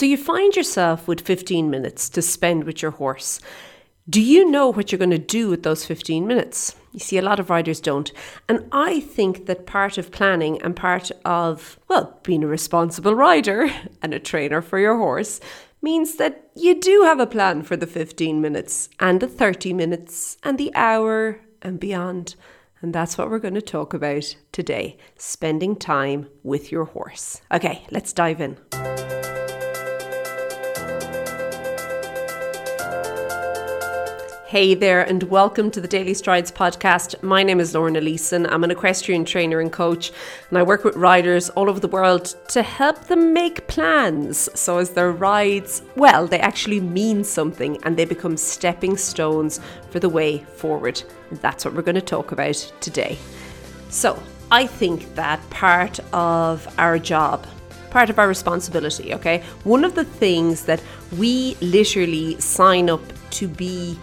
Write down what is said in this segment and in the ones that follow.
So you find yourself with 15 minutes to spend with your horse. Do you know what you're going to do with those 15 minutes? You see, a lot of riders don't. And I think that part of planning and part of, well, being a responsible rider and a trainer for your horse means that you do have a plan for the 15 minutes and the 30 minutes and the hour and beyond. And that's what we're going to talk about today spending time with your horse. Okay, let's dive in. Hey there, and welcome to the Daily Strides podcast. My name is Lorna Leeson. I'm an equestrian trainer and coach, and I work with riders all over the world to help them make plans so as their rides, well, they actually mean something and they become stepping stones for the way forward. That's what we're going to talk about today. So, I think that part of our job part of our responsibility, okay? One of the things that we literally sign up to be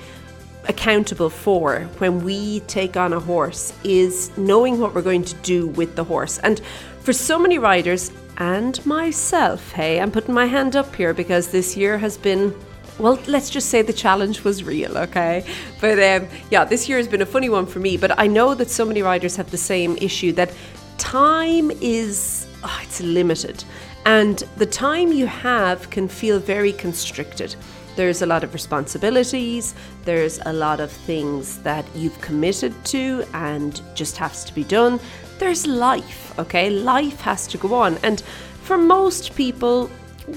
accountable for when we take on a horse is knowing what we're going to do with the horse. And for so many riders, and myself, hey, I'm putting my hand up here because this year has been well, let's just say the challenge was real, okay? But um, yeah, this year has been a funny one for me. But I know that so many riders have the same issue that time is oh, it's limited, and the time you have can feel very constricted. There's a lot of responsibilities, there's a lot of things that you've committed to and just has to be done. There's life, okay? Life has to go on. And for most people,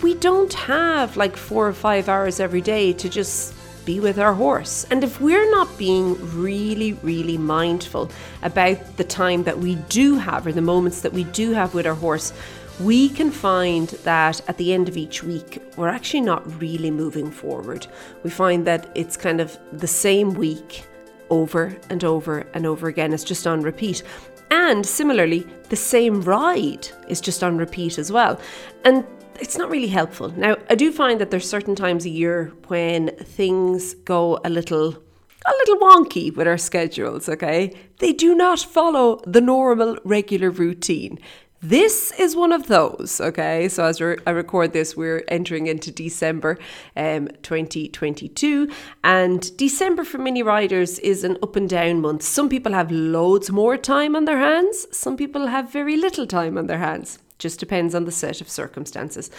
we don't have like four or five hours every day to just be with our horse. And if we're not being really, really mindful about the time that we do have or the moments that we do have with our horse, we can find that at the end of each week, we're actually not really moving forward. We find that it's kind of the same week over and over and over again. It's just on repeat. And similarly, the same ride is just on repeat as well. And it's not really helpful. Now, I do find that there's certain times a year when things go a little a little wonky with our schedules, okay? They do not follow the normal regular routine. This is one of those, okay? So as I record this, we're entering into December um, 2022, and December for many riders is an up and down month. Some people have loads more time on their hands, some people have very little time on their hands. Just depends on the set of circumstances.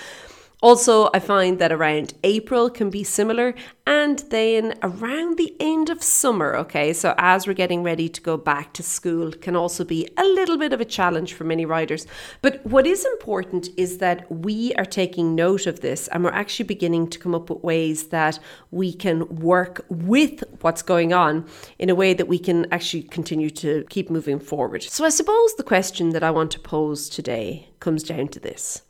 Also, I find that around April can be similar, and then around the end of summer, okay, so as we're getting ready to go back to school, can also be a little bit of a challenge for many riders. But what is important is that we are taking note of this and we're actually beginning to come up with ways that we can work with what's going on in a way that we can actually continue to keep moving forward. So, I suppose the question that I want to pose today comes down to this.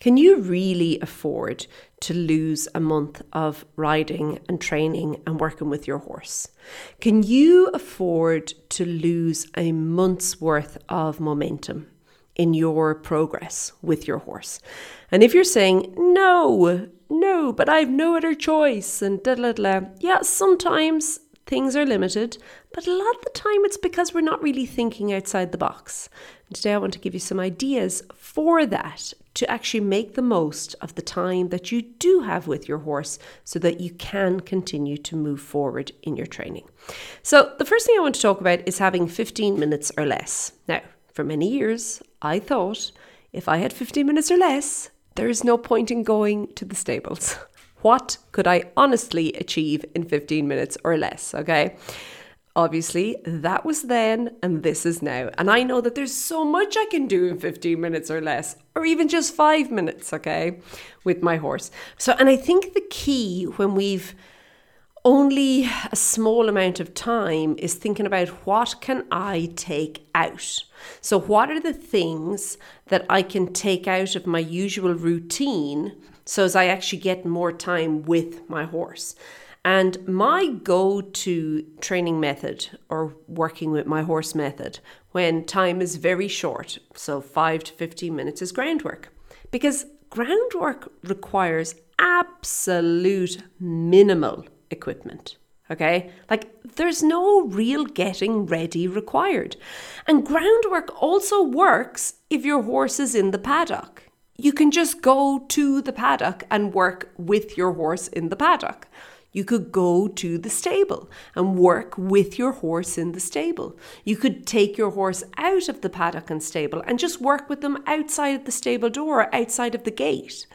Can you really afford to lose a month of riding and training and working with your horse? Can you afford to lose a month's worth of momentum in your progress with your horse? And if you're saying, no, no, but I have no other choice, and da da da, yeah, sometimes things are limited, but a lot of the time it's because we're not really thinking outside the box. And today I want to give you some ideas for that to actually make the most of the time that you do have with your horse so that you can continue to move forward in your training. So, the first thing I want to talk about is having 15 minutes or less. Now, for many years, I thought if I had 15 minutes or less, there is no point in going to the stables. What could I honestly achieve in 15 minutes or less? Okay. Obviously, that was then and this is now. And I know that there's so much I can do in 15 minutes or less, or even just five minutes, okay, with my horse. So, and I think the key when we've only a small amount of time is thinking about what can I take out. So what are the things that I can take out of my usual routine so as I actually get more time with my horse. And my go to training method or working with my horse method when time is very short, so 5 to 15 minutes, is groundwork. Because groundwork requires absolute minimal equipment. Okay? Like, there's no real getting ready required. And groundwork also works if your horse is in the paddock you can just go to the paddock and work with your horse in the paddock. You could go to the stable and work with your horse in the stable. You could take your horse out of the paddock and stable and just work with them outside the stable door, outside of the gate.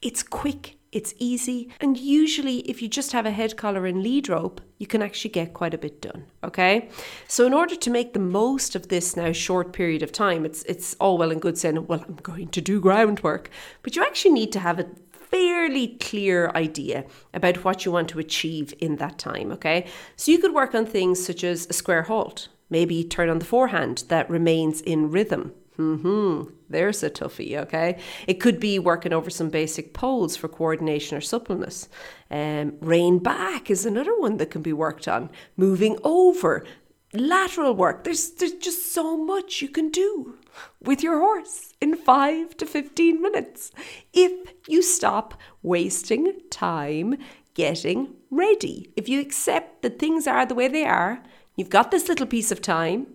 It's quick, it's easy, and usually, if you just have a head collar and lead rope, you can actually get quite a bit done. Okay, so in order to make the most of this now short period of time, it's it's all well and good saying, "Well, I'm going to do groundwork," but you actually need to have a fairly clear idea about what you want to achieve in that time, okay? So you could work on things such as a square halt, maybe turn on the forehand that remains in rhythm. Hmm, there's a toughie, okay? It could be working over some basic poles for coordination or suppleness. Um, rein back is another one that can be worked on. Moving over, lateral work. There's there's just so much you can do with your horse in 5 to 15 minutes if you stop wasting time getting ready. If you accept that things are the way they are, you've got this little piece of time.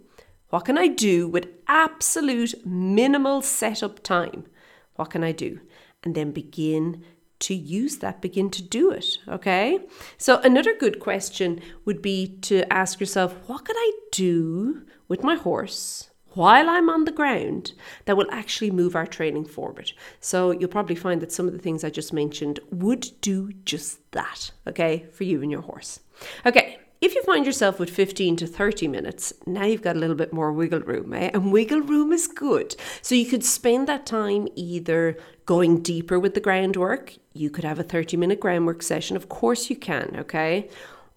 What can I do with absolute minimal setup time? What can I do? And then begin to use that, begin to do it. Okay. So, another good question would be to ask yourself, what could I do with my horse while I'm on the ground that will actually move our training forward. So you'll probably find that some of the things I just mentioned would do just that, okay, for you and your horse. Okay, if you find yourself with 15 to 30 minutes, now you've got a little bit more wiggle room, eh? And wiggle room is good. So you could spend that time either going deeper with the groundwork, you could have a 30 minute groundwork session, of course you can, okay?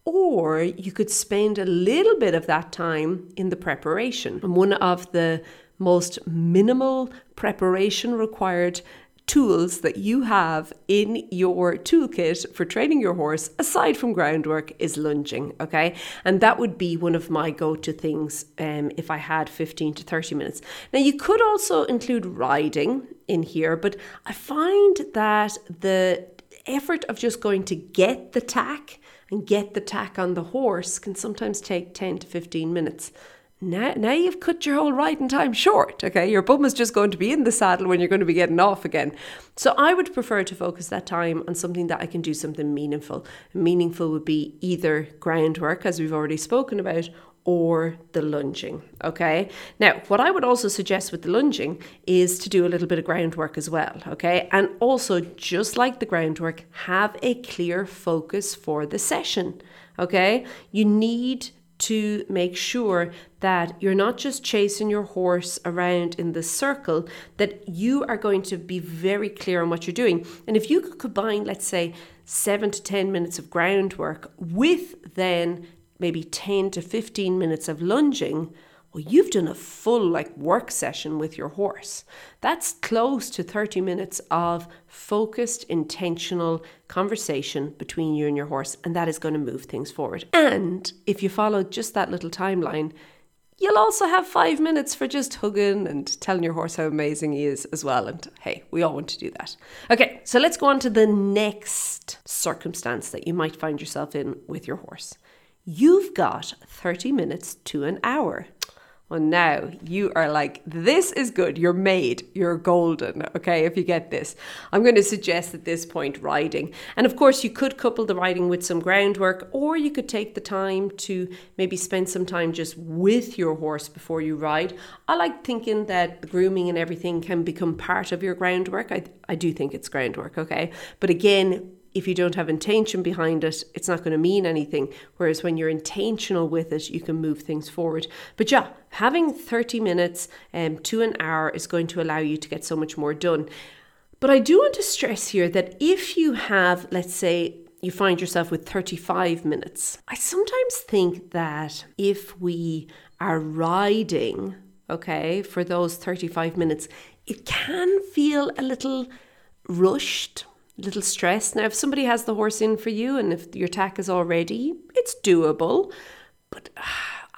Or you could spend a little bit of that time in the preparation. And one of the most minimal preparation required tools that you have in your toolkit for training your horse, aside from groundwork, is lunging. Okay. And that would be one of my go to things um, if I had 15 to 30 minutes. Now, you could also include riding in here, but I find that the effort of just going to get the tack and get the tack on the horse can sometimes take 10 to 15 minutes. Now, now you've cut your whole riding time short, okay? Your bum is just going to be in the saddle when you're going to be getting off again. So I would prefer to focus that time on something that I can do something meaningful. Meaningful would be either groundwork, as we've already spoken about, or the lunging. Okay. Now, what I would also suggest with the lunging is to do a little bit of groundwork as well. Okay. And also, just like the groundwork, have a clear focus for the session. Okay. You need to make sure that you're not just chasing your horse around in the circle, that you are going to be very clear on what you're doing. And if you could combine, let's say, seven to 10 minutes of groundwork with then maybe 10 to 15 minutes of lunging, well, you've done a full like work session with your horse. That's close to 30 minutes of focused, intentional conversation between you and your horse, and that is going to move things forward. And if you follow just that little timeline, you'll also have five minutes for just hugging and telling your horse how amazing he is as well. And hey, we all want to do that. Okay, so let's go on to the next circumstance that you might find yourself in with your horse. You've got 30 minutes to an hour. Well, now you are like, this is good. You're made. You're golden. Okay, if you get this. I'm going to suggest at this point riding. And of course, you could couple the riding with some groundwork, or you could take the time to maybe spend some time just with your horse before you ride. I like thinking that the grooming and everything can become part of your groundwork. I, I do think it's groundwork, okay? But again, if you don't have intention behind it, it's not going to mean anything. Whereas when you're intentional with it, you can move things forward. But yeah, having 30 minutes um, to an hour is going to allow you to get so much more done. But I do want to stress here that if you have, let's say, you find yourself with 35 minutes, I sometimes think that if we are riding, okay, for those 35 minutes, it can feel a little rushed little stress. Now, if somebody has the horse in for you and if your tack is already, it's doable. But uh,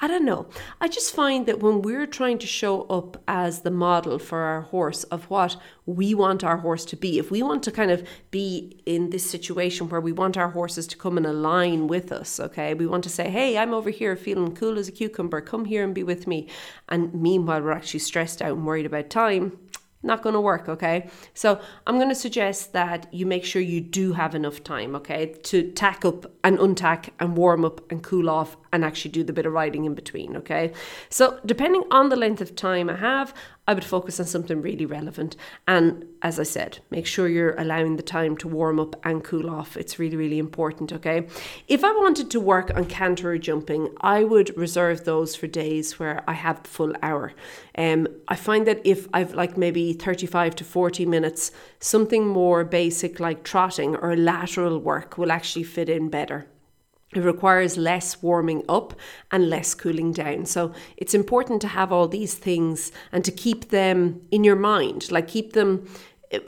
I don't know. I just find that when we're trying to show up as the model for our horse of what we want our horse to be, if we want to kind of be in this situation where we want our horses to come and align with us, okay, we want to say, hey, I'm over here feeling cool as a cucumber, come here and be with me. And meanwhile, we're actually stressed out and worried about time not going to work, okay? So I'm going to suggest that you make sure you do have enough time, okay, to tack up and untack and warm up and cool off and actually do the bit of riding in between, okay? So depending on the length of time I have, I would focus on something really relevant. And as I said, make sure you're allowing the time to warm up and cool off. It's really, really important, okay? If I wanted to work on canter or jumping, I would reserve those for days where I have the full hour. Um, I find that if I've like maybe 35 to 40 minutes, something more basic like trotting or lateral work will actually fit in better. It requires less warming up and less cooling down. So it's important to have all these things and to keep them in your mind, like keep them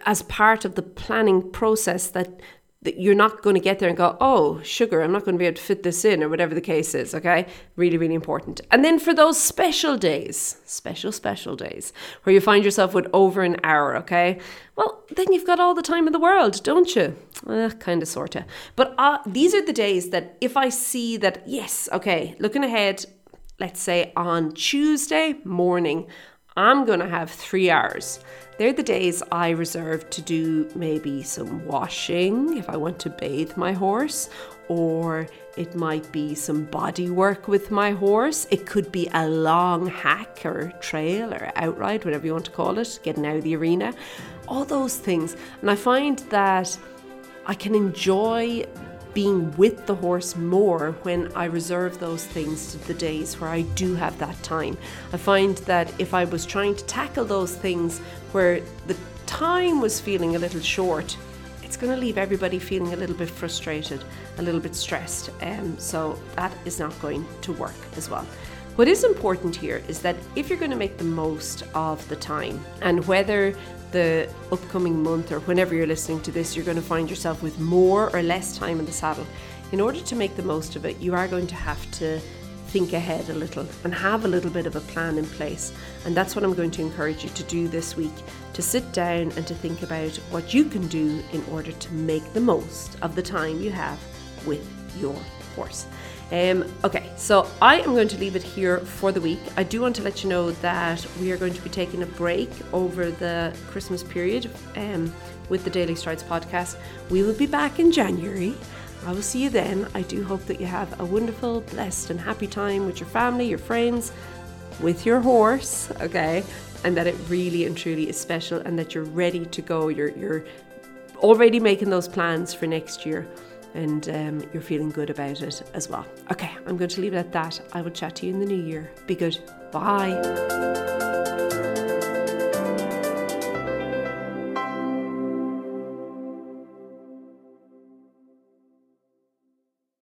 as part of the planning process that that you're not going to get there and go, oh, sugar, I'm not going to be able to fit this in, or whatever the case is, okay? Really, really important. And then for those special days, special, special days, where you find yourself with over an hour, okay? Well, then you've got all the time in the world, don't you? Uh, kind of, sort of. But uh, these are the days that if I see that, yes, okay, looking ahead, let's say on Tuesday morning, I'm going to have three hours. They're the days I reserve to do maybe some washing if I want to bathe my horse, or it might be some body work with my horse. It could be a long hack or trail or outride, whatever you want to call it, getting out of the arena. All those things. And I find that I can enjoy being with the horse more when I reserve those things to the days where I do have that time. I find that if I was trying to tackle those things where the time was feeling a little short, it's going to leave everybody feeling a little bit frustrated, a little bit stressed. Um, so that is not going to work as well. What is important here is that if you're going to make the most of the time, and whether the upcoming month or whenever you're listening to this, you're going to find yourself with more or less time in the saddle. In order to make the most of it, you are going to have to think ahead a little and have a little bit of a plan in place. And that's what I'm going to encourage you to do this week to sit down and to think about what you can do in order to make the most of the time you have with your horse. Um, okay, so I am going to leave it here for the week. I do want to let you know that we are going to be taking a break over the Christmas period um, with the Daily Strides podcast. We will be back in January. I will see you then. I do hope that you have a wonderful, blessed, and happy time with your family, your friends, with your horse, okay? And that it really and truly is special and that you're ready to go. You're, you're already making those plans for next year and um, you're feeling good about it as well. Okay, I'm going to leave it at that. I will chat to you in the new year. Be good. Bye.